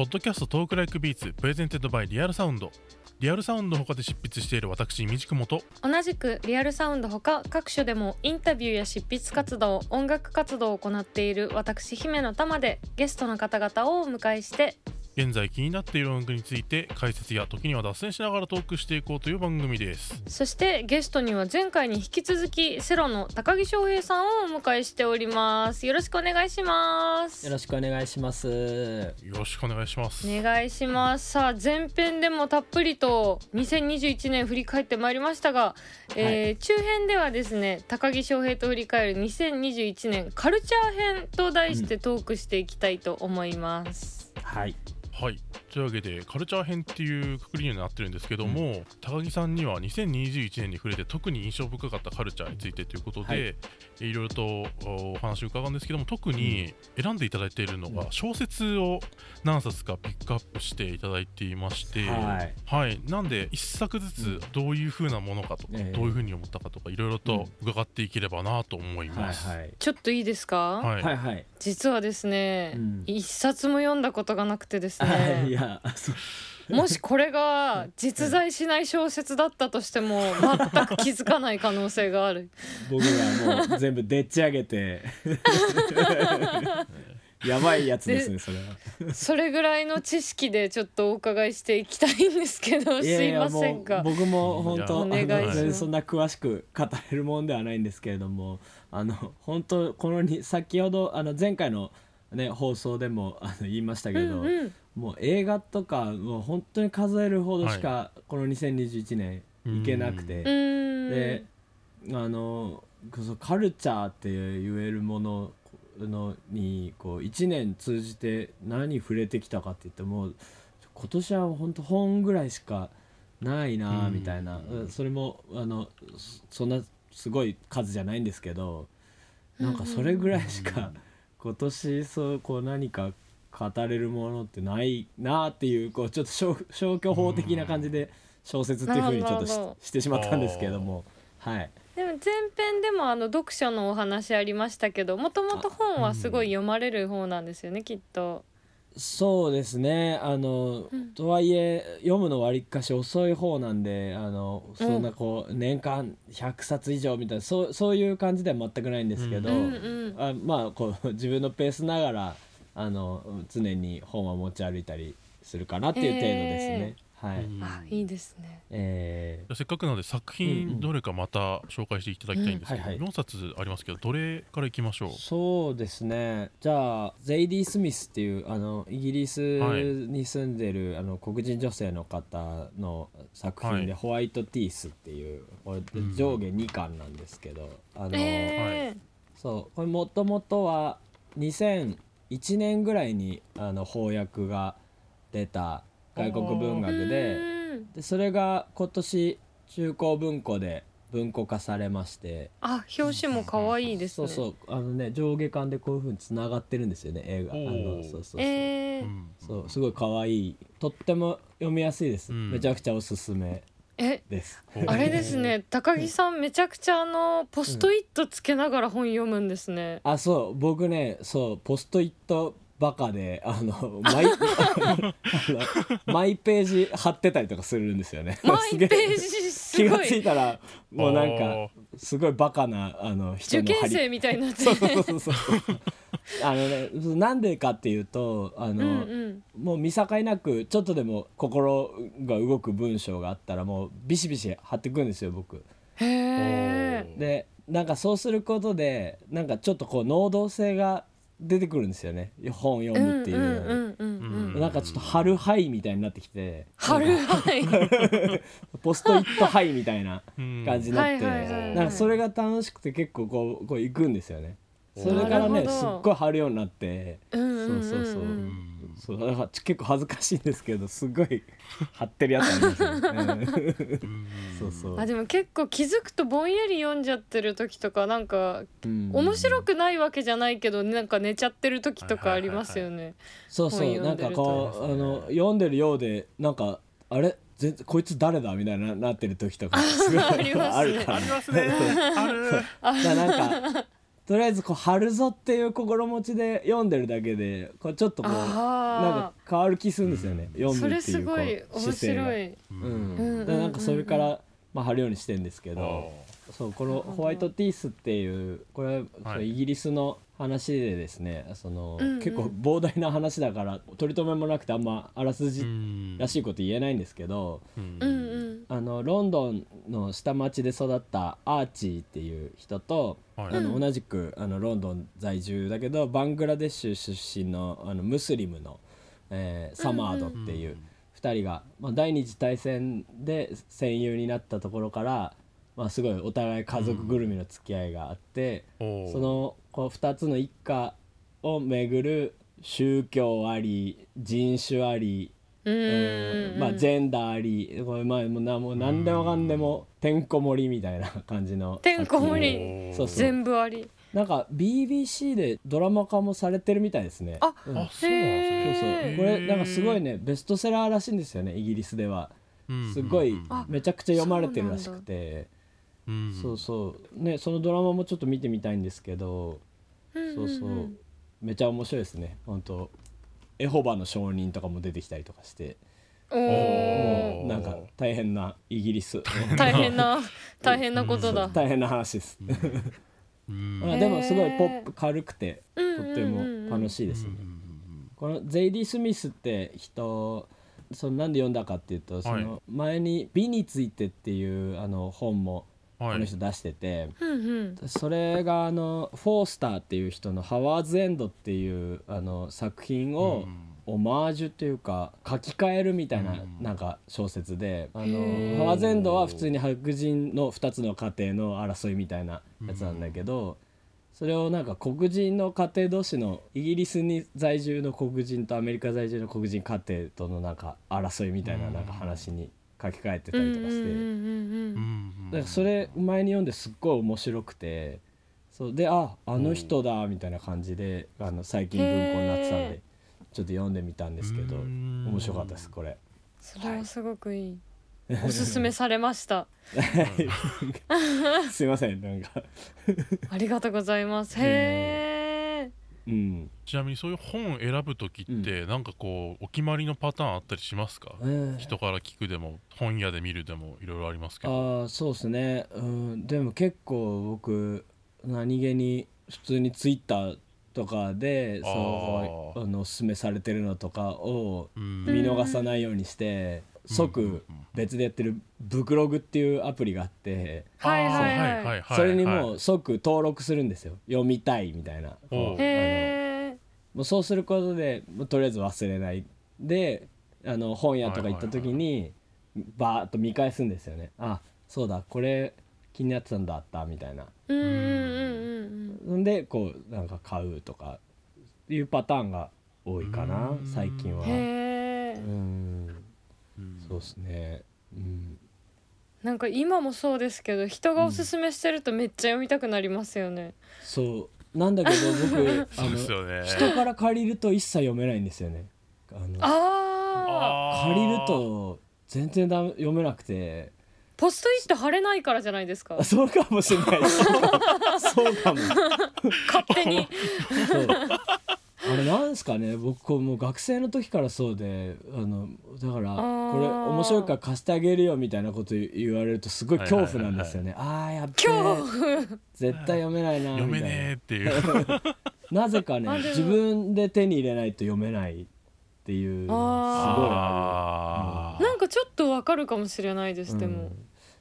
ポッドキャスト Talk Like Beats presented by Real Sound。リアルサウンド他で執筆している私みじくもと。同じくリアルサウンド他各所でもインタビューや執筆活動音楽活動を行っている私姫乃たまでゲストの方々をお迎えして現在気になっている音楽について解説や時には脱線しながらトークしていこうという番組です。そしてゲストには前回に引き続き cero の髙城晶平さんをお迎えしております。よろしくお願いします。よろしくお願いします。よろしくお願いします。お願いします。さあ前編でもたっぷりと2021年振り返ってまいりましたが、えー中編ではですね高木翔平と振り返る2021年カルチャー編と題してトークしていきたいと思います、はい。はい。というわけでカルチャー編っていうくくりになってるんですけども、高木さんには2021年に触れて特に印象深かったカルチャーについてということで、はい。い、ろいろとお話を伺うんですけども特に選んでいただいているのが小説を何冊かピックアップしていただいていまして、はい。はい。なんで一作ずつどういう風なものかとか、ええ。どういう風に思ったかとかいろいろと伺っていければなと思いはいます。はい。ちょっといいですか、はい。はいはい。実はですね、うん。一冊も読んだことがなくてですい ねや、もしこれが実在しない小説だったとしても全く気づかない可能性がある。僕がもう全部でっち上げて。やばいやつですね、それは。それぐらいの知識でちょっとお伺いしていきたいんですけどすいませんが。僕も本当、全然そんな詳しく語れるもんではないんですけれども、あの本当このに先ほどあの前回のね放送でもあの言いましたけど、うんうんもう映画とかもう本当に数えるほどしかこの2021年いけなくて、であのこそカルチャーって言えるもののにこう1年通じて何触れてきたかって言っても今年は本当本ぐらいしかないなうんみたいな、それもあのそそんなすごい数じゃないんですけどなんかそれぐらいしか今年そうこう何か語れるものってないなっていうこうちょっと消消去法的な感じで小説っていうふうにちょっとししてしまったんですけれども。はい。でも前編でもあの読書のお話ありましたけどもともと本はすごい読まれる方なんですよねきっと。そうですね。あの、うん。とはいえ読むのわりかし遅い方なんであのそんなこう、年間100冊以上みたいなそうそういう感じでは全くないんですけど、うんうん。あまあこう自分のペースながらあの常に本は持ち歩いたりするかなっていう程度ですね。はい、うん。あいいですね。えじゃあせっかくなので作品どれかまた紹介していただきたいんですけど、うんはいはい。4冊ありますけどどれからいきましょう？ーそうですね。じゃあゼイディ・スミスっていうあのイギリスに住んでる、あの黒人女性の方の作品で「はホワイト・ティース」っていうこれうん上下2巻なんですけど、あのえそうこれもともとは2001年ぐらいにあの翻訳が出た外国文ー学でうんでそれが今年中高文庫で文庫化されまして。あ表紙も可愛いですね。そうそうあのね上下巻でこういう風につながってるんですよね映画。あのそうそうそう,、えー。うん。そうすごい可愛い。とっても読みやすいです、うん。めちゃくちゃおすすめえあれですね高木さんめちゃくちゃあのポストイットつけながら本読むんですね。あそう僕ねそうポストイットバカであのマイマイページ貼ってたりとかするんですよね。マイペすげえージす気がごいついたらもうなんあかすごいバカなあの人受験生みたいになって。そうそうそうそう。あのねなんでかっていうとあの、うんうん。もう見境なくちょっとでも心が動く文章があったらもうビシビシ貼ってくんですよ僕。へえでなんかそうすることでなんかちょっとこう能動性が出てくるんですよね。本読むっていうなんかちょっと春ハイみたいになってきて。春はい ポストイットハイみたいなうん。感じになって。なんかそれが楽しくて結構こうこう行くんですよね。それからねすっごい貼るようになって。そうそうそうう。んそうだから結構恥ずかしいんですけどすごい 貼ってるやつありますよね。そうそう。あでも結構気づくとぼんやり読んじゃってる時とかなんかうん。面白くないわけじゃないけどなんか寝ちゃってる時とかありますよね。そうそう。本読なんんかこうあの読んでるようでなんかあれ？全然こいつ誰だ？みたいななってる時とかすごいありますね。るからありますね。ある なんかとりあえずこう「春ぞ」っていう心持ちで読んでるだけでこうちょっとこうなんかあ変わる気するんですよね、あそれ読むっていうこすごいう面姿勢が。白い。ううんうんなん。かそれから、まあ、貼るようにしてんですけあどそうこのホワイトティースっていうこれははいイギリスの話でですねその、うんうん。結構膨大な話だから取り留めもなくてあんまあらすじうん。らしいこと言えないんですけど、うん。うんうん。あのロンドンの下町で育ったアーチーっていう人と、はい。あのうん。同じくあのロンドン在住だけどバングラデシュ出身のあのムスリムの、えーサマードっていう2人が、まあ、第二次大戦で戦友になったところから、まあ、すごいお互い家族ぐるみの付き合いがあって、その2つの一家をめぐる宗教あり人種ありまあジェンダーありこれまあもうなもう何でもかんでもてんこ盛りみたいな感じのてんこ盛り。そうそう。全部あり。なんか BBC でドラマ化もされてるみたいですね。あうん。あそうなんですね。そうそう。これなんかすごいねベストセラーらしいんですよねイギリスでは。うんすごいめちゃくちゃ読まれてるらしくて。うん。そうそう。ねそのドラマもちょっと見てみたいんですけどそうそう。めちゃ面白いですね。本当。エホバの証人とかも出てきたりとかして。もうなんか大変なイギリス。大変な 大変なことだ。大変な話です、あでもすごいポップ軽くてとうんっても楽しいですね、このゼイディ・スミスって人そのなんで読んだかっていうとその前に「美について」っていうあの本もはい。この人出してて、うんうん。それがあのフォースターっていう人の「ハワーズ・エンド」っていうあの作品をオマージュっていうか書き換えるみたいなうん。なんか小説であのハワーズ・エンドは普通に白人の2つの家庭の争いみたいなやつなんだけどそれをなんか黒人の家庭同士のイギリスに在住の黒人とアメリカ在住の黒人家庭とのなんか争いみたいななんか話に書き換えてたりとかして。だからそれ前に読んですっごい面白くてそうでああの人だみたいな感じであの最近文庫になってたんへでちょっと読んでみたんですけどうん面白かったですこれそれはすごくいい。おすすめされました？すいませんなんか ありがとうございます。へえ。うん、ちなみにそういう本を選ぶ時ってなんかこうお決まりのパターンあったりしますか？えー人から聞くでも本屋で見るでもいろいろありますけど。ああそうですね。うん。でも結構僕何気に普通にツイッターとかでそうあのおすすめされてるのとかをうん。見逃さないようにして即別でやってるブクログっていうアプリがあってはいはいはい。はいそれにもはう即登録するんですよ。読みたいみたいな。へえ。もうそうすることでとりあえず忘れない。であの本屋とか行った時にバーッと見返すんですよね。あそうだこれ気になってたんだあったみたいな。うんうんうんうんん。でこうなんか買うとかいうパターンが多いかなうん。最近は。うん。そうですね。うん。なんか今もそうですけど人がおすすめしてるとめっちゃ読みたくなりますよね。そう。なんだけど僕 あそうですのよね。人から借りると一切読めないんですよね。あのあ借りると全然だ読めなくて。ポストイット貼れないからじゃないですか？あ。そうかもしれない。そうかも。勝手に。あれなんですかね？僕こうもう学生の時からそうであのだからこれ面白いから貸してあげるよみたいなこと言われるとすごい恐怖なんですよね、ああやっ怖。絶対読めないなみたいな。読めねえっていう。なぜかね自分で手に入れないと読めないっていうすごい。ああなんかちょっとわかるかもしれないです。るでも。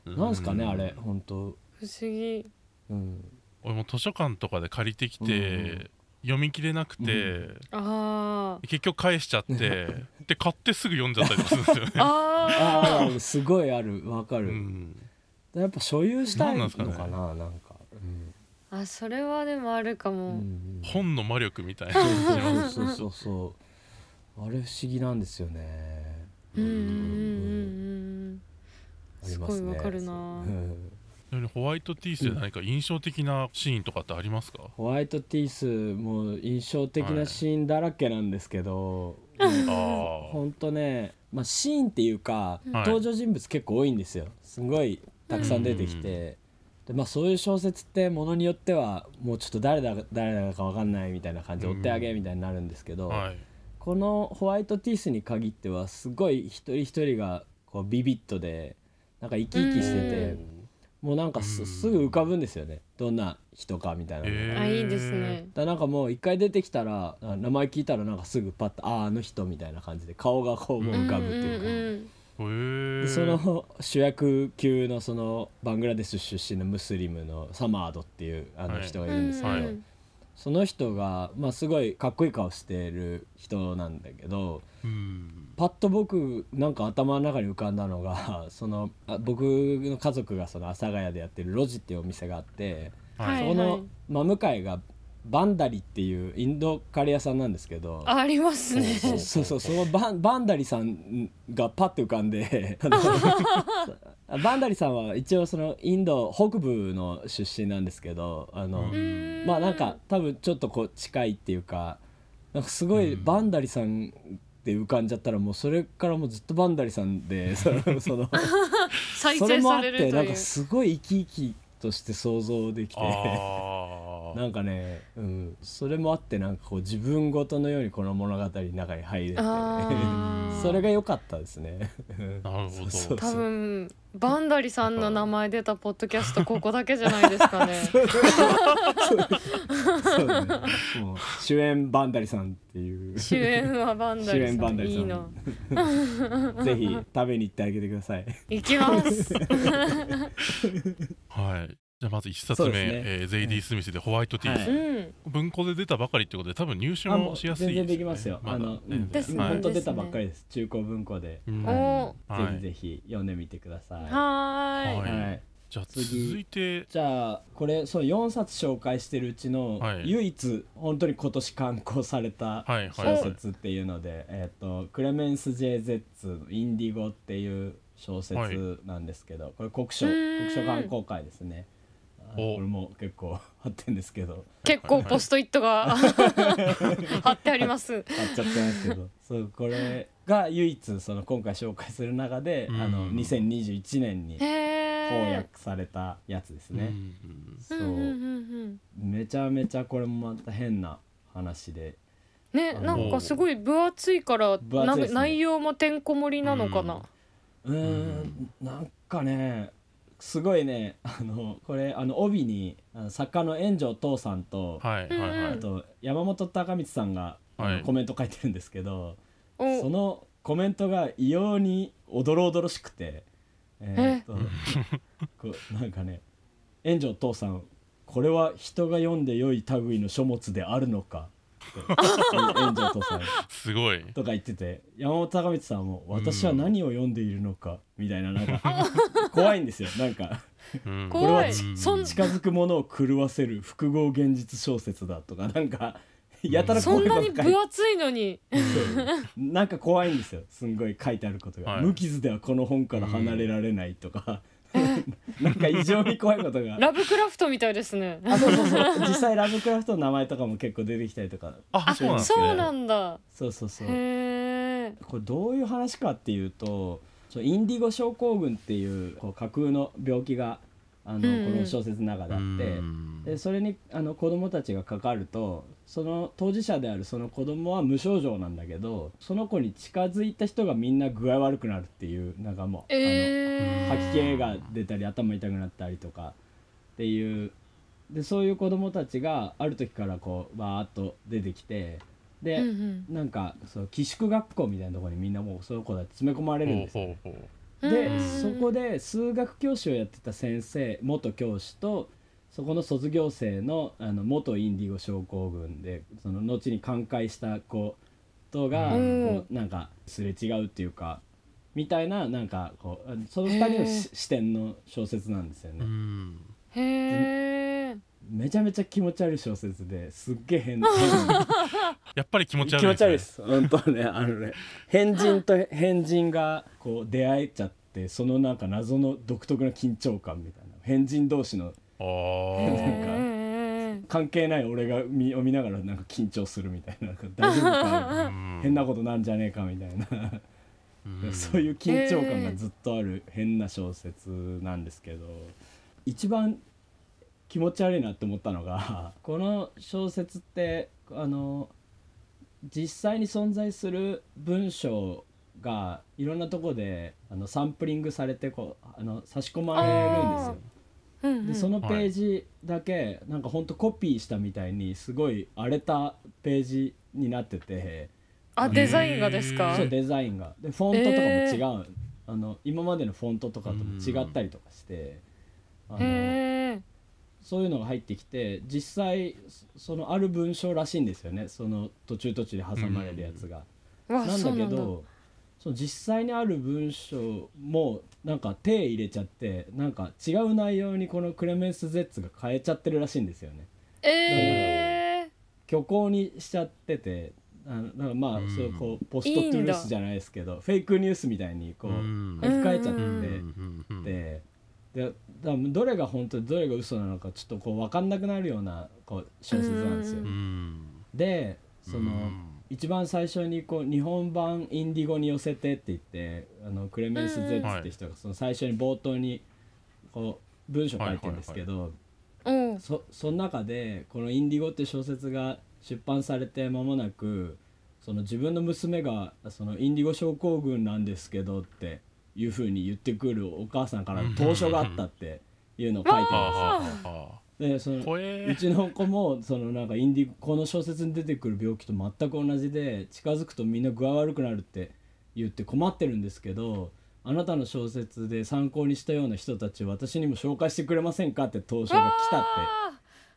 うん。なんですかねあれ本当。不思議。うん。俺も図書館とかで借りてきて、読み切れなくて、ああ。結局返しちゃって で買ってすぐ読んじゃったりもするんですよね。あああすごいあるわかる、うん。やっぱ所有したいのなんなんですかかななんか。あ。あそれはでもあるかうんも。うん。本の魔力みたいな。そうそうそうそう。あれ不思議なんですよね。うんうんうんうん。すありますねごいわかるな。ホワイトティースで何か印象的なシーンとかってありますか、ホワイトティースも印象的なシーンだらけなんですけど、あほんとね、まあ、シーンっていうか、はい。登場人物結構多いんですよ。すごいたくさん出てきて、でまあそういう小説ってものによってはもうちょっと誰だ誰だか分かんないみたいな感じで追ってあげみたいになるんですけど、はい。このホワイトティースに限ってはすごい一人一人がこうビビットでなんか生き生きしててもうなんかすぐ浮かぶんですよね。どんな人かみたいなあいいですね。だからなんかもう一回出てきたらあ名前聞いたらなんかすぐパッとあああの人みたいな感じで顔がこうもう浮かぶっていうか、んんんへえでその主役級のそのバングラデシュ出身のムスリムのサマードっていうあの人がいるんですけど、はい。うんその人が、まあ、すごいかっこいい顔してる人なんだけどうんパッと僕なんか頭の中に浮かんだのが そのあ僕の家族がその阿佐ヶ谷でやってるロジっていうお店があって、はい。そこの真向かい。がバンダリっていうインドカレー屋さんなんですけど。あありますね。そうそうそのバンバンダリさんがパッて浮かんで あの バンダリさんは一応そのインド北部の出身なんですけどあの、うん。まあなんか多分ちょっとこう近いっていうかなんかすごいうん。バンダリさんで浮かんじゃったらもうそれからもうずっとバンダリさんで そのその再それもあってなんかすごい生き生きとして想像できて。なんかね、うん、それもあってなんかこう自分ごとのようにこの物語の中に入れて それが良かったですね。なるほど。そう多分バンダリさんの名前出たポッドキャストここだけじゃないですかね。そうねもう主演バンダリさんっていう主演はバンダリさんんいいなぜひ食べに行ってあげてください。行きます。はいじゃあまず一冊目、そうですね。えーゼイディ・スミスでホワイトティース、はうん。文庫で出たばかりってことで多分入手あもしやすい全然できますよ。あの、ねうん。ですね。本当出たばっかりです。中古文庫で、うん。おはい。ぜひぜひ読んでみてください。ははーい。いはい。じゃあ次。続いて。じゃあこれその4冊紹介してるうちの、はい。唯一本当に今年刊行されたはいはい。小説っていうので、えっ、とクレメンス・ジェイ・ゼッツの「インディゴ」っていう小説なんですけど、これ国書。うーん。国書刊行会ですね。これも結構貼ってんですけど。結構ポストイットが 貼ってあります。貼っちゃってますけど。そうこれが唯一その今回紹介する中で、うん。あの2021年にへ翻え訳されたやつですね。うん。そううんうんうん。う。んめちゃめちゃこれもまた変な話で。ねなんかすごい分厚いからね。内容もてんこ盛りなのかな。うーん。なんかねすごいねあのこれあの帯にあの作家の炎上父さんと、はいはいはい、あと山本隆光さんが、はい。コメント書いてるんですけど、お。そのコメントが異様におどろおどろしくてえーっとこうなんかね炎上父さんこれは人が読んで良い類の書物であるのか炎上父さん。すごい。とか言ってて山本隆光さんも「私は何を読んでいるのか」みたいななんか怖いんですよ。なんかこれは近づくものを狂わせる複合現実小説だとかなんかやたらそんなに分厚いのに。なんか怖いんですよ。すんごい書いてあることが、はい。無傷ではこの本から離れられないとか、なんか異常に怖いことが。ラブクラフトみたいですね。あそうそうそう。実際ラブクラフトの名前とかも結構出てきたりとか。あそうなんですね。そうなんだ。そうそうそう。へえこれどういう話かっていうとインディゴ症候群っていうこう架空の病気があの、うんうん。この小説の中であって、うん。でそれにあの子供たちがかかるとその当事者であるその子供は無症状なんだけどその子に近づいた人がみんな具合悪くなるっていうなんかもう、えー、あの吐き気が出たり頭痛くなったりとかっていう。でそういう子供たちがある時からこうバーッと出てきてで、うんうん。なんかそう寄宿学校みたいなところにみんなもうそういう子たち詰め込まれるんですよ。ほうほうほうでうんそこで数学教師をやってた先生元教師とそこの卒業生のあの元インディゴ症候群でその後に寛解した子とが、うん。こうなんかすれ違うっていうかみたいななんかこうその2人の視点の小説なんですよね。うん。へえめちゃめちゃ気持ち悪い小説ですっげえ変変 やっぱり気持ち悪い気持ち悪いです。本当ねあのね変人と変人がこう出会えちゃってそのなんか謎の独特な緊張感みたいな。変人同士のあへーー関係ない俺が見見ながらなんか緊張するみたいな。なんか大丈夫かうん。変なことなんじゃねえかみたいな、うん。そういう緊張感がずっとある変な小説なんですけど一番気持ち悪いなって思ったのが この小説ってあの実際に存在する文章がいろんなとこであのサンプリングされてこうあの差し込まれるんですよ。うんうん。でそのページだけ、なんかほんとコピーしたみたいにすごい荒れたページになってて。あデザインがですか？そうデザインが。でフォントとかも違う、あの今までのフォントとかとも違ったりとかして。あのそういうのが入ってきて実際そそのある文章らしいんですよね。その途中途中で挟まれるやつが。わなん。なんだけどその実際にある文章もなんか手入れちゃってなんか違う内容にこのクレメンス・ゼッツが変えちゃってるらしいんですよね。えー。虚構にしちゃっててあのなんかまあうん。そうこうポストトゥルースじゃないですけどフェイクニュースみたいにこううん。書き換えちゃってうんてでだどれが本当でどれが嘘なのかちょっとこう分かんなくなるようなこう小説なんですよ。でそのうん。一番最初にこう日本版インディゴに寄せてって言ってあのクレメンス・ゼッツって人がその最初に冒頭にこう文章書いてるんですけど、うん。そその中でこの「インディゴ」って小説が出版されて間もなくその自分の娘がそのインディゴ症候群なんですけどっていうふうに言ってくるお母さんからの投書があったっていうのを書いてるんですでそのうちの子もそのなんかインディこの小説に出てくる病気と全く同じで近づくとみんな具合悪くなるって言って困ってるんですけどあなたの小説で参考にしたような人たちを私にも紹介してくれませんかって投書が来たって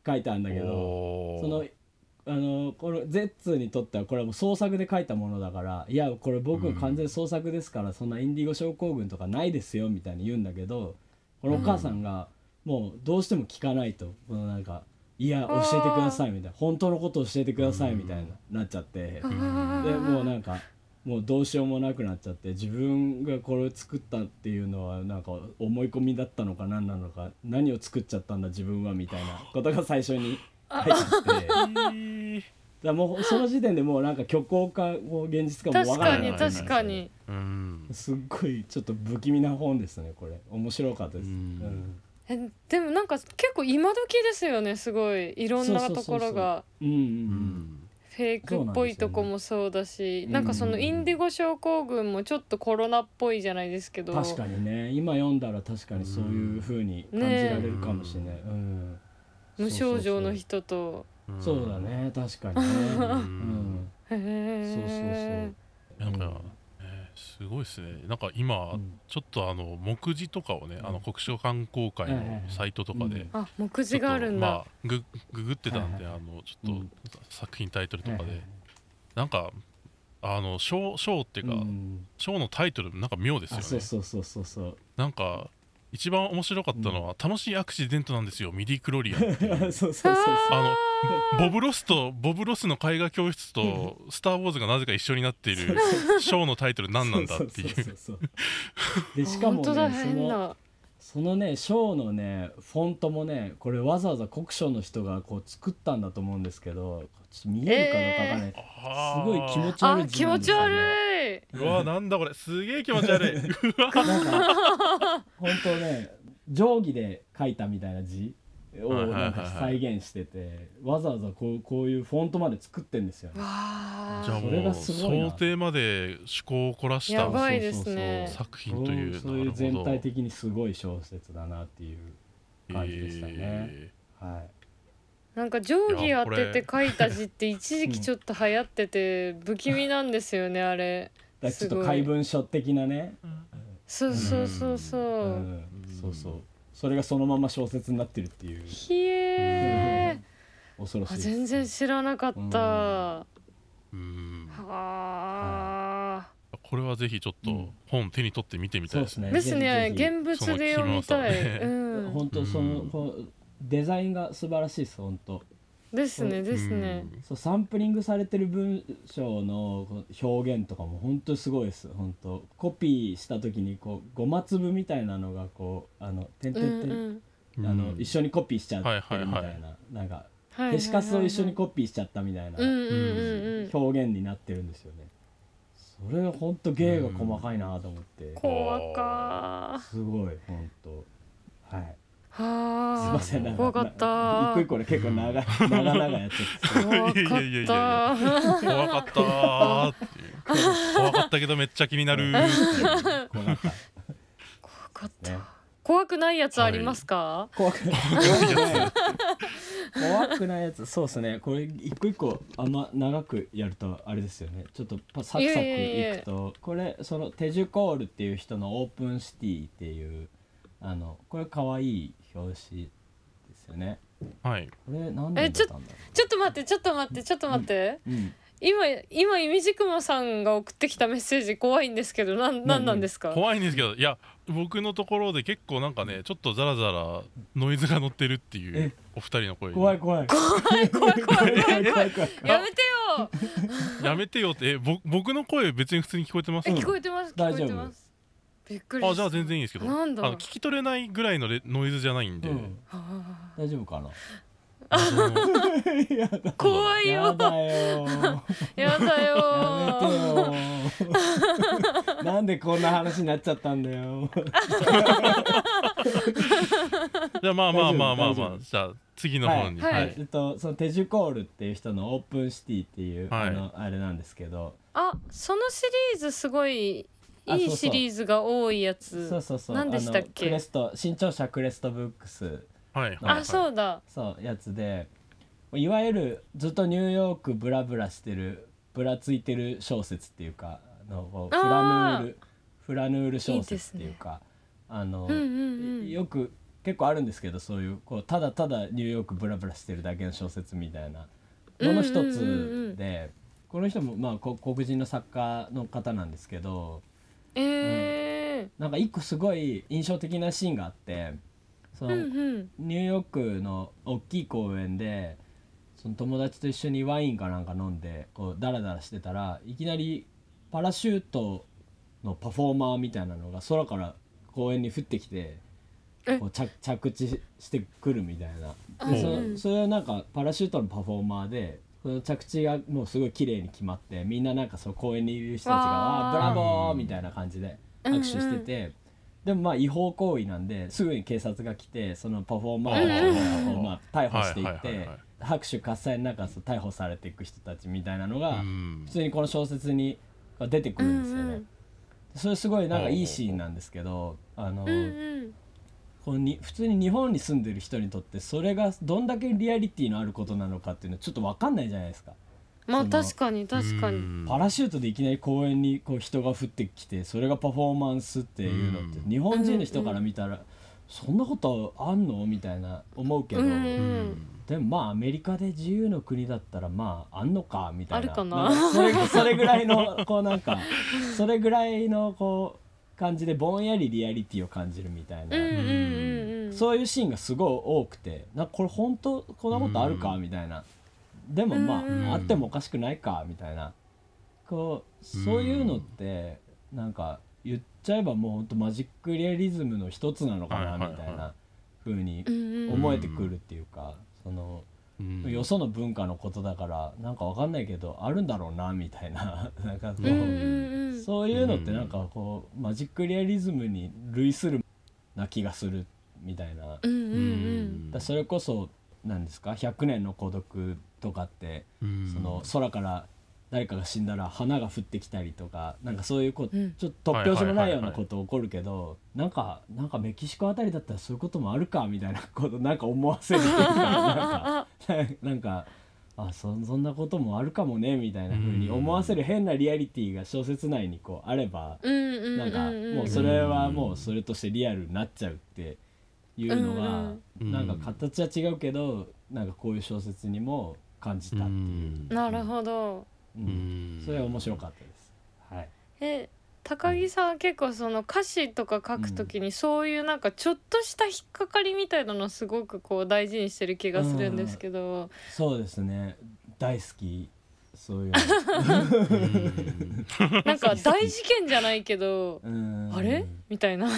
書いてあるんだけどそのあのこのゼッツにとってはこれはもう創作で書いたものだからいやこれ僕の完全創作ですからそんなインディゴ症候群とかないですよみたいに言うんだけどこのお母さんがもうどうしても聞かないとこのなんか「いや教えてください」みたいな「本当のことを教えてください」みたいななっちゃってでもうなんかもうどうしようもなくなっちゃって自分がこれを作ったっていうのはなんか思い込みだったのか何なのか何を作っちゃったんだ自分はみたいなことが最初に入ってもうその時点でもうなんか虚構かもう現実かも分確からないかに確かに。うん。すっごいちょっと不気味な本ですねこれ。面白かったです、ううん。んえでもなんか結構今時ですよねすごい。いろんなところが。うん。うん。ううんんフェイクっぽいとこもそうだしうんなんかそのインディゴ症候群もちょっとコロナっぽいじゃないですけど。確かにね。今読んだら確かにそういう風に感じられるかもしれない、うん無症状の人と。そうだね確かにね。う うん。んへえそうそうそう。なんか、うんえーすごいですね。なんか今、うん。ちょっとあの目次とかをね、うん。あの国書観光会のサイトとかで、うん。あ目次があるんだ、まあグググってたんで、はいはいあのちょっうん。と作品タイトルとかで、はいはいなんかあの章章っていうか、うん。章のタイトルなんか妙ですよあねそうそうそうそうそう。なんか一番面白かったのは、楽しいアクシデントなんですよミディクロリアンっていう。そうそうそうそうあの ボブ・ロスとボブ・ロスの絵画教室と「スター・ウォーズ」がなぜか一緒になっているショーのタイトル何なんだっていう。しかも本当だねその変なそのねショーのねフォントもねこれわざわざ国書の人がこう作ったんだと思うんですけどちょっと見えるかどうかわかんなすごい気持ちあ悪い字気持ちなんで。すよ、ね、悪い。うわなんだこれ。すげえ気持ち悪い。なんか本当ね定規で書いたみたいな字をないんか再現しててわざわざこうこういうフォントまで作ってんですよね。じゃあそれがもうすごいな。想定まで思考を凝らしたやばいですね。作品というそうそういう全体的にすごい小説だなっていう感じでしたね、えはい。なんか定規当てて書いた字って一時期ちょっと流行ってて不気味なんですよねあれ。だちょっとすごい。怪文書的なね、そうそうそうそう。う、ん。そうそうそれがそのまま小説になってるっていう。ひえ恐ろしい全然知らなかった、はうん。あ。これはぜひちょっとうん。本手に取って見てみたい。ですね。そうですね。現物で読みたい、本当そのデザインが素晴らしいです本当ですねですね。そうサンプリングされてる文章の表現とかも本当すごいです。本当コピーした時にこうごま粒みたいなのがこうあの点うん々点、うんうん。あの一緒にコピーしちゃってるみたいな、はいはいはなんか消しカスを一緒にコピーしちゃったみたいなうんうんうんうん。表現になってるんですよね。それが本当芸が細かいなと思って、怖かすごい本当。はい。すいはあませんなんか怖かった。な一個一個ね結構長い長々やっちゃって怖かいやいやいやいったや怖かったーっていう。怖かったけどめっちゃ気になるーっていう。怖かった。怖かった。ね怖くないやつありますか、怖くない怖くないやつそうですね。これ一個一個あんま長くやるとあれですよね。ちょっとパサクサクいくとこれそのテジュコールっていう人のオープンシティっていうあのこれ可愛い表紙ですよね。はい。これ何年だったんだろう？ちょっと待ってちょっと待ってちょっと待って。今今いみじくまさんが送ってきたメッセージ怖いんですけどなんなんなんですか？怖いんですけどいや僕のところで結構なんかねちょっとザラザラノイズが乗ってるっていうお二人の声怖い怖い。怖い怖い怖い怖い怖い。怖い。やめてよ。やめてよってえぼ僕の声別に普通に聞こえてます？聞こえてます聞こえてます。びっくりあじゃあ全然いいんですけど。なんだ。あの聞き取れないぐらいのレノイズじゃないんで、うん。あ大丈夫かな？あのー。怖いよ。やだよやだよやめてよなんでこんな話になっちゃったんだよじゃあまあまあまあまあまあじゃあ次の方に。はい。はい、えっとそのテジュコールっていう人のオープンシティっていう、はい。あのあれなんですけど。あそのシリーズすごいいいシリーズが多いやつ。そうそうそう。何でしたっあのクけレスト新潮社クレストブックス。はいはいあそうだ。そうやつで。いわゆるずっとニューヨークブラブラしてるブラついてる小説っていうかあのフラヌールフラヌール小説っていうかあの、うんうんうんよく結構あるんですけどそういうこうただただニューヨークブラブラしてるだけの小説みたいなのの一うんうんうん。うつんでこの人もまあこ黒人の作家の方なんですけどえなんか一個すごい印象的なシーンがあってそー、の、うんうん。ニューヨークの大きい公園でその友達と一緒にワインかなんか飲んでこうダラダラしてたらいきなりパラシュートのパフォーマーみたいなのが空から公園に降ってきてえ？こう着着地してくるみたいな。うんでそうん。それはなんかパラシュートのパフォーマーでその着地がもうすごい綺麗に決まってみんななんかその公園にいる人たちが「わーあーブラボー!」みたいな感じで握手してて。でもまあ違法行為なんですぐに警察が来てそのパフォーマーをこうまあ逮捕していって拍手喝采の中逮捕されていく人たちみたいなのがうん普通にこの小説に出てくるんですよねうんうん。それすごいなんかいいシーンなんですけどあのうんうんこのに普通に日本に住んでる人にとってそれがどんだけリアリティのあることなのかっていうのはちょっと分かんないじゃないですか。まあ確かに確かに。うん。パラシュートでいきなり公園にこう人が降ってきてそれがパフォーマンスっていうのってうん。日本人の人から見たらそんなことあんのみたいな思うけど、でもまあアメリカで自由の国だったらまああんのかみたいな。それぐらいのこうなんかそれぐらいのこう感じでぼんやりリアリティを感じるみたいな、そういうシーンがすごい多くて。なんかこれ本当こんなことあるか？うん。みたいな。でもまあ、うんあってもおかしくないか？みたいな。こうそういうのってなんか言っちゃえばもう本当マジックリアリズムの一つなのかな？みたいな風に思えてくるっていうか。そのうん。よその文化のことだからなんかわかんないけどあるんだろうなみたいな。なんかこううんうんうん。そういうのってなんかこうマジックリアリズムに類するな気がするみたいな。うんうんうん。だそれこそ何ですか「100年の孤独」とかって、うん。その空から誰かが死んだら花が降ってきたりとかなんかそういうこうん。ちょっと突拍子もないようなこと起こるけどなんかなんかメキシコあたりだったらそういうこともあるかみたいな ことなんか思わせるっていうかなんかなんかあそそんなこともあるかもねみたいな風に思わせる変なリアリティが小説内にこうあればなんかもうそれはもうそれとしてリアルになっちゃうっていうのがうんなんか形は違うけどなんかこういう小説にも感じたっていう、なるほどうん。うん。それは面白かったです。はい、え高木さんは結構その歌詞とか書くときにそういうなんかちょっとした引っかかりみたいなのをすごくこう大事にしてる気がするんですけど、そうですね。大好き。そういう。なんか大事件じゃないけど、あれ？みたいな。そ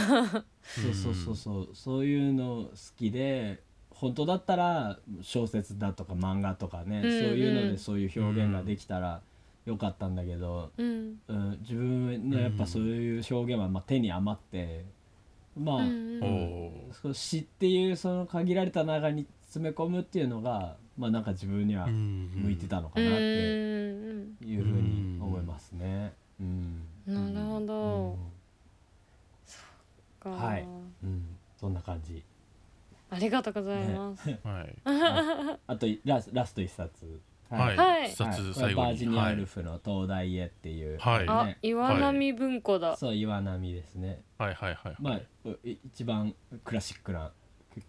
うそうそうそう。そういうの好きで本当だったら小説だとか漫画とかね、うんうん。そういうのでそういう表現ができたらよかったんだけど、うん。うん、自分のやっぱそういう表現はまあ手に余ってまあ、うんおー。その詩っていうその限られた中に詰め込むっていうのがまあなんか自分には向向いてたのかうなってんいうふうに思いますね。うん、なるほど。か。はい。うん、うん、そんな感じ。ありがとうございます、はい。ああとラスラスト一冊。はい、はい。一冊最後に。バージニア・ウルフの東大へっていう、はい。あね、岩波文庫だ、そう岩波ですね。はいはいはいはい。まあう一番クラシックな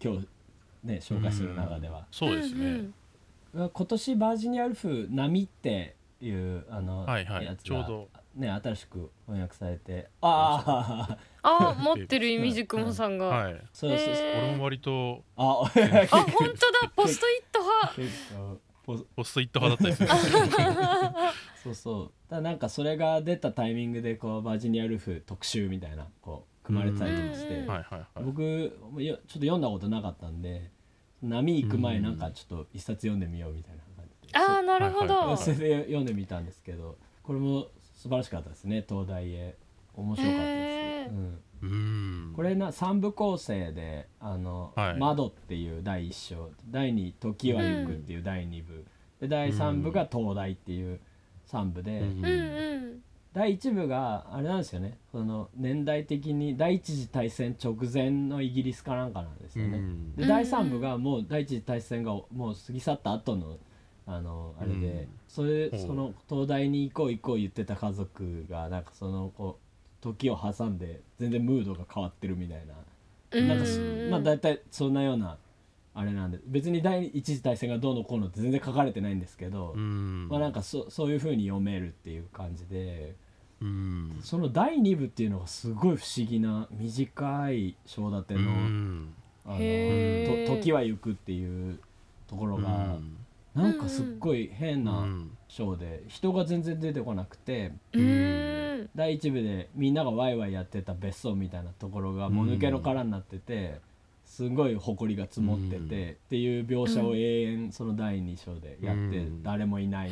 今日ね紹介する中では、そうですね、ん今年バージニア・ウルフ「波」っていうあの、はいはい。やつがちょうど。ね新しく翻訳されて。あああ持ってるイミジクモさんが、はい。そうそうそう、俺も割と。あ あ本当だ。ポストイット派。ポポストイット派だったりする。そうそう。だなんかそれが出たタイミングでこうバージニア・ウルフ特集みたいなこう組まれてたりとかして、僕もよちょっと読んだことなかったんで波行く前うんなんかちょっと一冊読んでみようみたいな感じで。ああなるほど、それで読んでみたんですけどこれも素晴らしかったですね。東大へ。面白かったです、へーこれな三部構成で「あのはい。窓」っていう第一章第二「時は行く」っていう第二部、で第三部が「東大」っていう三部で、うん第一部があれなんですよね。その年代的に第一次大戦直前のイギリスかなんかなんですよね。うん。で第3部がもう第一次大戦がもう過ぎ去った後のあのあれで、うん。それほう。その東大に行こう行こう言ってた家族がなんかそのこう時を挟んで全然ムードが変わってるみたいな、うん。なんかそまあ大体そんなようなあれなんで別に第一次大戦がどうのこうのって全然書かれてないんですけど、うん。まあなんかそそういう風に読めるっていう感じでうん。その第2部っていうのがすごい不思議な短い章立てうの。ん。あの時は行くっていうところが、なんかすっごい変うなん章で人が全然出てこなくてうーん。第一部でみんながワイワイやってた別荘みたいなところがもぬけの殻になっててすごい埃が積もっててうん。っていう描写を永遠その第2章でやってうん。誰もいない。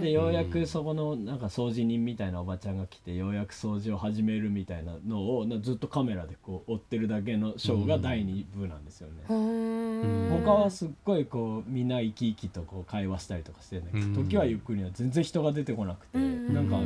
でようやくそこのなん。か掃除人みたいなおばちゃんが来てようやく掃除を始めるみたいなのをなずっとカメラでこう追ってるだけのショーが第2部なん。ですよね。他はすっごいこうみん。な生き生きとこう会話したりとかしてるん。だけど、うん。時はゆっくりには全然人が出てこなくて、うん。なんか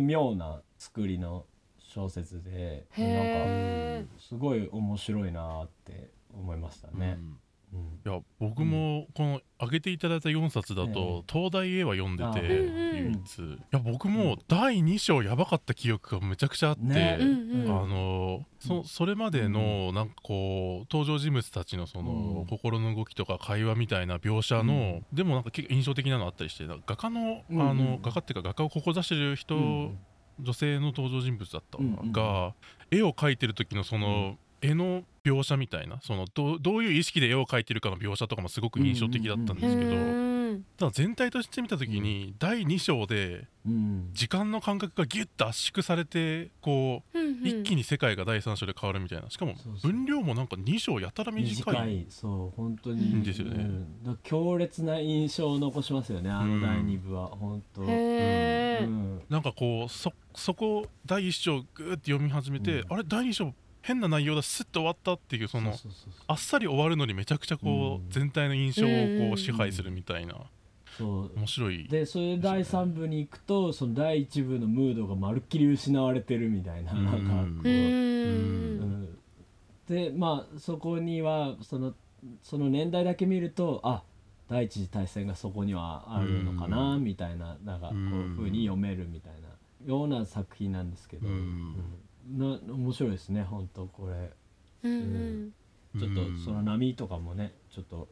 妙な作りの小説でなんへかすごい面白いなって思いましたね。うんいや僕もこの上げていただいた4冊だえと東大へは読んでて唯一。いや僕も第2章やばかった記憶がめちゃくちゃあって、あのそそれまでのなんかこう登場人物たちのそのうん。心の動きとか会話みたいな描写のでもなんか結構印象的なのあったりして画家のあの画家っていうか画家を志してる人うん女性の登場人物だったが絵を描いてる時のその絵の描写みたいなそのどうどういう意識で絵を描いてるかの描写とかもすごく印象的だったんですけどうーんただ全体として見た時に第2章でうん。時間の感覚がギュッと圧縮されてこううんうん。一気に世界が第3章で変わるみたいな。しかも分量もなんか2章やたら短い。短い。そう本当に。ですよね。うん。強烈な印象を残しますよねあの第2部は本当。うん。なんかこうそそこ第1章グーって読み始めて、うん。あれ第2章変な内容だスッと終わったっていうそのあっさり終わるのにめちゃくちゃこう、うん。全体の印象をうんこう支配するみたいな。そう。面白いでそれで第3部に行くとその第1部のムードがまるっきり失われてるみたいなうん。なんかこう、うーうん。んでまあそこにはそのその年代だけ見るとあ第一次大戦がそこにはあるのかなみたいななんかこううん。ふうに読めるみたいなような作品なんですけど、うん。うんな面白いですね本当これ。うんうん。ちょっとうん。その波とかもねちょっと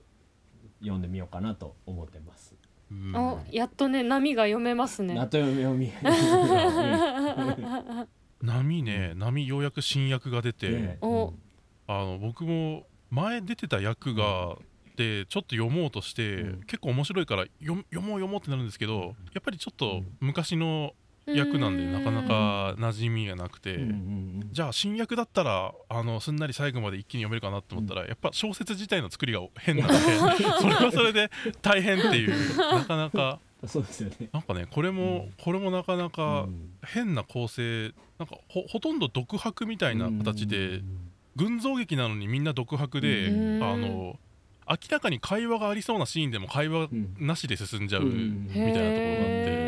読んでみようかなと思ってます。うん。おやっとね波が読めますね。なと読み読み。波ね波ようやく新訳が出て、ね。お。あの僕も前出てた役が、でちょっと読もうとして、うん。結構面白いから読読もう読もうってなるんですけどやっぱりちょっとうん。昔の役なんでうんなかなか馴染みがなくて、うんうんうんじゃあ新訳だったらあのすんなり最後まで一気に読めるかなと思ったら、やっぱ小説自体の作りが変なので それはそれで大変っていう。なかなかそうですよね。なんかねこれも、うん。これもなかなかうん。変な構成なんかほほとんど独白みたいな形で群像劇なのにみんな独白で、うんあの明らかに会話がありそうなシーンでも会話うん。なしで進んじゃう、うんみたいなところがあって。へ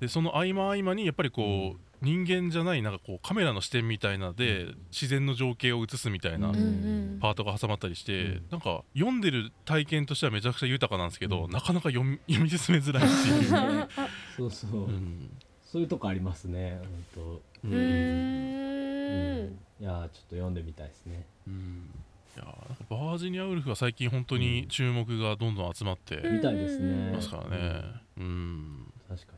でその合間合間にやっぱりこう、人間じゃないなんかこうカメラの視点みたいなで自然の情景を映すみたいなパートが挟まったりして、うん。なんか読んでる体験としてはめちゃくちゃ豊かなんですけど、うん。なかなか読み 読み進めづらいっていう。ね そうそう、うん。そういうとこありますね本ううー当ん。いやーちょっと読んでみたいですね。うん。いやバージニアウルフは最近本当に注目がどんどん集まってうん。みたいですね。ますからね。うん。確かに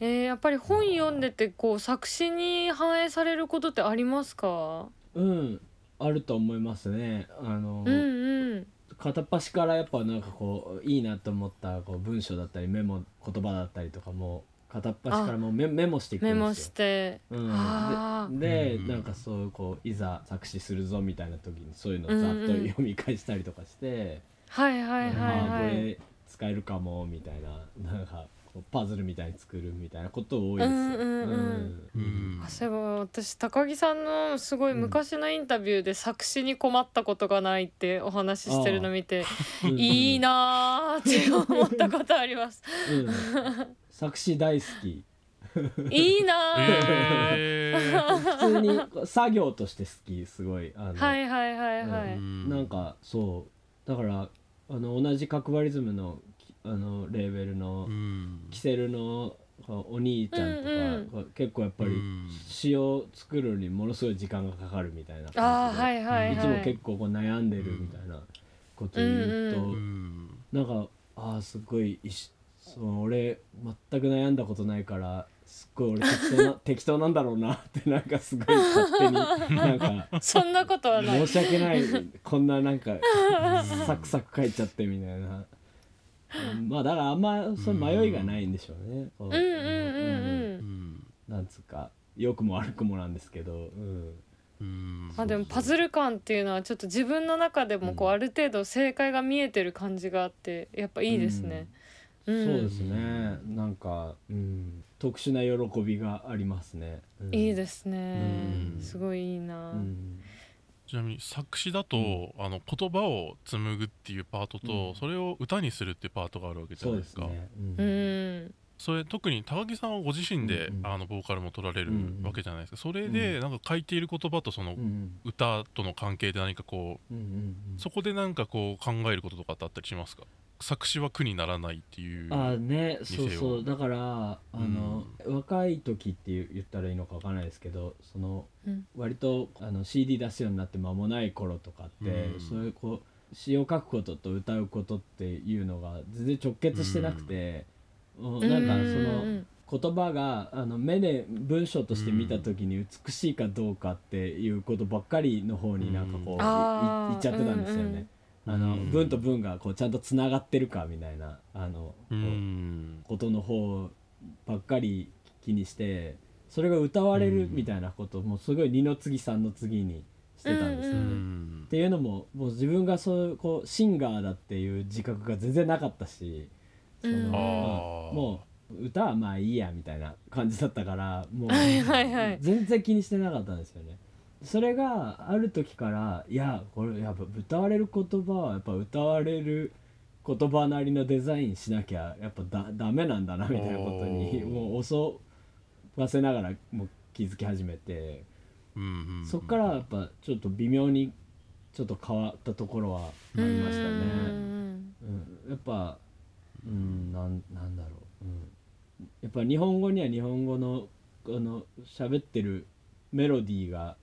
えーやっぱり本読んでてこう作詞に反映されることってありますか？ねうんあると思いますね。あの、うんうん。片っ端からやっぱなんかこういいなと思ったこう文章だったりメモ言葉だったりとかも片っ端からもうメメモしていくんですよ。メモして。うん、ででうんなんかそういうこういざ作詞するぞみたいな時にそういうのをざっとうん。うん読み返したりとかして、はいはいはいああこはいれ使えるかもみたいな。なんかこうパズルみたいに作るみたいなこと多いですよ。そういえば私高木さんのすごい昔のインタビューで作詞に困ったことがないってお話ししてるの見てうん。いいなーって思ったことあります。うん。作詞大好き。いいなー、えー。普通に作業として好きすごい。あの、はいはいはいはうい、ん。なんかそう。だからあの同じ角張リズムのきあのレーベルのうん。キセルのお兄ちゃんとか、うんうん。結構やっぱりうん。詩を作るのにものすごい時間がかかるみたいな感じではいはいはい。いつも結構こう悩んでるみたいなこと言うと、うんうんなんかああすごいいしそう俺全く悩んだことないからすっごい俺適当な 適当なんだろうなってなんかすごい勝手になんかそんなことはない。申し訳ない。こんななんか サクサク書いちゃってみたいな。うん。まあだからあんまその迷いがないんでしょうね。こううんうんうんうん。うん。なんつうか良くも悪くもなんですけど、うん、うあでもパズル感っていうのはちょっと自分の中でもこううん。ある程度正解が見えてる感じがあってやっぱいいですね。うん。そうですね。なんか、うん、特殊な喜びがありますね。うん、いいですね。うん。すごいいいな。うんちなみに作詞だと、あの言葉を紡ぐっていうパートと、うん。それを歌にするっていうパートがあるわけじゃそないでか。うですすね。ううん。んそれ特に高木さんはご自身で、うんうん。あのボーカルも取られるうんうんわけじゃないですか、それでなんか書いている言葉とそのうん歌との関係で何かこううんうんうん。そこでなんかこう考えることとかってあったりしますか？作詞は苦にならないっていうあーねそうそう。だからあの、若い時って言ったらいいのかわかんないですけどそのうん。割とあの CD 出すようになって間もない頃とかって、うん。そういうこう詩を書くことと歌うことっていうのが全然直結してなくて、うん。なんかその言葉があの目で文章として見た時に美しいかどうかっていうことばっかりの方になんかこう、うん。いあーいっちゃってたんですよね。あのうん。文と文がこうちゃんとつながってるかみたいなあの、うこうん。ことの方ばっかり気にしてそれが歌われるみたいなことをもうすごい二の次三の次にしてたんですようね。ん。っていうのももう自分がそういうこうシンガーだっていう自覚が全然なかったしその、うんもう歌はまあいいやみたいな感じだったからもうはいはいはい。全然気にしてなかったんですよね。それがある時からいやこれやっぱ歌われる言葉はやっぱ歌われる言葉なりのデザインしなきゃやっぱだダメなんだなみたいなことにもう襲わせながらもう気づき始めて。うんうんうんそっからやっぱちょっと微妙にちょっと変わったところはありましたね。うんうん、やっぱ、うん、なんなんだろう、うん、やっぱ日本語には日本語のあの喋ってるメロディーが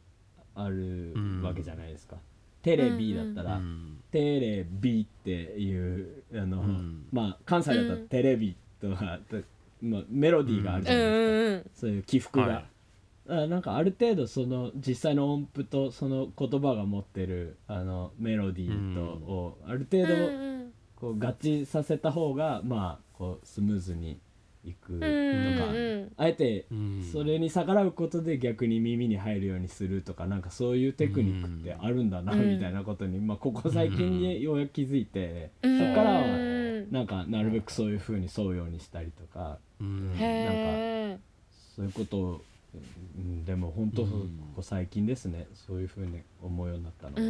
あるわけじゃないですか。テレビだったら、うん。テレビっていうあの、うん。まあ関西だったらテレビとか、まあ、メロディーがあるじゃうないですか。そういう起伏が、はい。あなんかある程度その実際の音符とその言葉が持ってるあのメロディーとをある程うん度うんこう合致させた方がまあこうスムーズにいくとか、うんあえてうん。それに逆らうことで逆に耳に入るようにするとかなんかそういうテクニックってあるんだなうんみたいなことに、まあ、ここ最近にようやく気づいて、うん。そっからはうん。なんかなるべくそういう風に沿うようにしたりとか。うん。へえそういうことをうん、でも本当、うん。ここ最近ですね。そういうふうに思うようになったのは、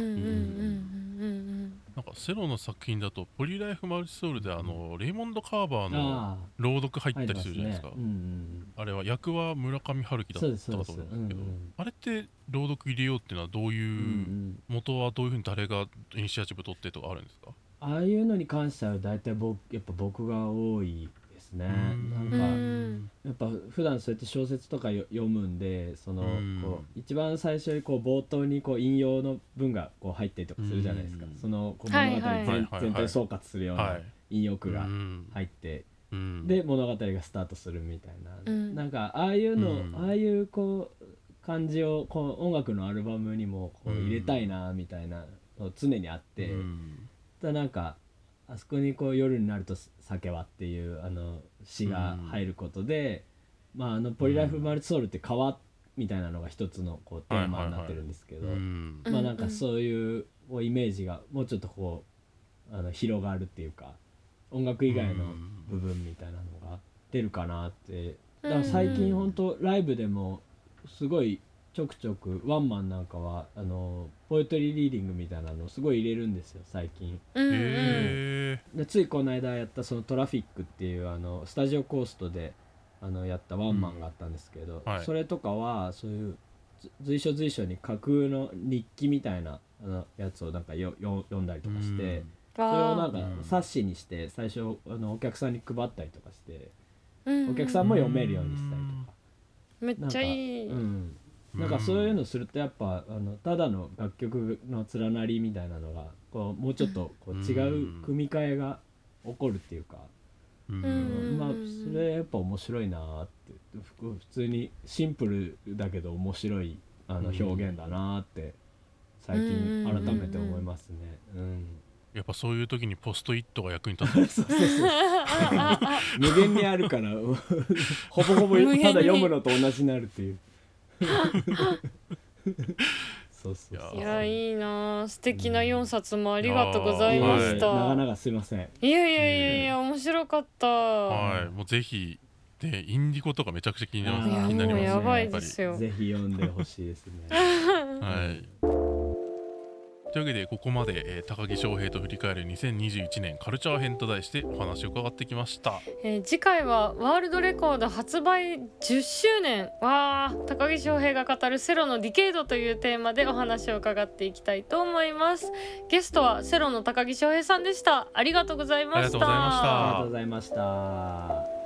なんかセロの作品だとポリライフマルチソウルであのレイモンド・カーバーのあ朗読入あったりするじゃないですか。入ってますね。うんあれは役は村上春樹だったかと思うんですけどあれって朗読入れようっていうのはどういう、うんうん。元はどういうふうに誰がイニシアチブ取ってとかあるんですかああいうのに関しては大体僕やっぱ僕が多いね。うん。なんかうん。やっぱ普段そうやって小説とかよ読むんでそのうん。こう一番最初にこう冒頭にこう引用の文がこう入ったりとかするじゃないですか。うん。そのこうはい物語全はいはいはい。全体総括するようはない引用句がうん入ってうん。で物語がスタートするみたいな、うん。なんかああいうの、うん。ああいうこう感じをこう音楽のアルバムにもこう入れたいなみたいなの常にあって、うん。ただなんかあそこにこう夜になると酒はっていうあの詩が入ることで、まああのポリライフマルチソウルって川みたいなのが一つのこうテーマになってるんですけど、うん。まあなんかそういうこうイメージがもうちょっとこうあの広がるっていうか音楽以外の部分みたいなのが出るかなって。だから最近本当ライブでもすごいちょくちょくワンマンなんかはあのポエトリーリーディングみたいなのすごい入れるんですよ最近。うんうん。へでついこの間やったそのトラフィックっていうあのスタジオコーストであのやったワンマンがあったんですけど、うん。はい。それとかはそういうず随所随所に架空の日記みたいなあのやつをなんかよよ読んだりとかして、それをなんかうん冊子にして最初あのお客さんに配ったりとかしてうん。お客さんも読めるようにしたりとか。めっちゃいい。うん、なんかそういうのするとやっぱあのただの楽曲の連なりみたいなのがこうもうちょっとこう違う組み替えが起こるっていうか、うん。うんまあそれやっぱ面白いなって。ふ普通にシンプルだけど面白いあの表現だなって最近改めて思いますね。うん。やっぱそういう時にポストイットが役に立つんですそうそうそう。無限にあるからほぼほぼただ読むのと同じになるっていうそうそうそう。いやいいなあ素敵な4冊もありがとうございましいえい。えた、長々すいません。いやいやいやいや面白かった、はいもうぜひでインディゴとかめちゃくちゃ気になります。い。や気になりますねもうやばいっぱり。ですよぜひ読んでほしいですね。はい。というわけでここまで、えー高木翔平と振り返る2021年カルチャー編と題してお話を伺ってきました。えー次回はワールドレコード発売10周年。わあ高木翔平が語るセロのディケイドというテーマでお話を伺っていきたいと思います。ゲストはセロの高木翔平さんでした。ありがとうございました。ありがとうございました。ありがとうございました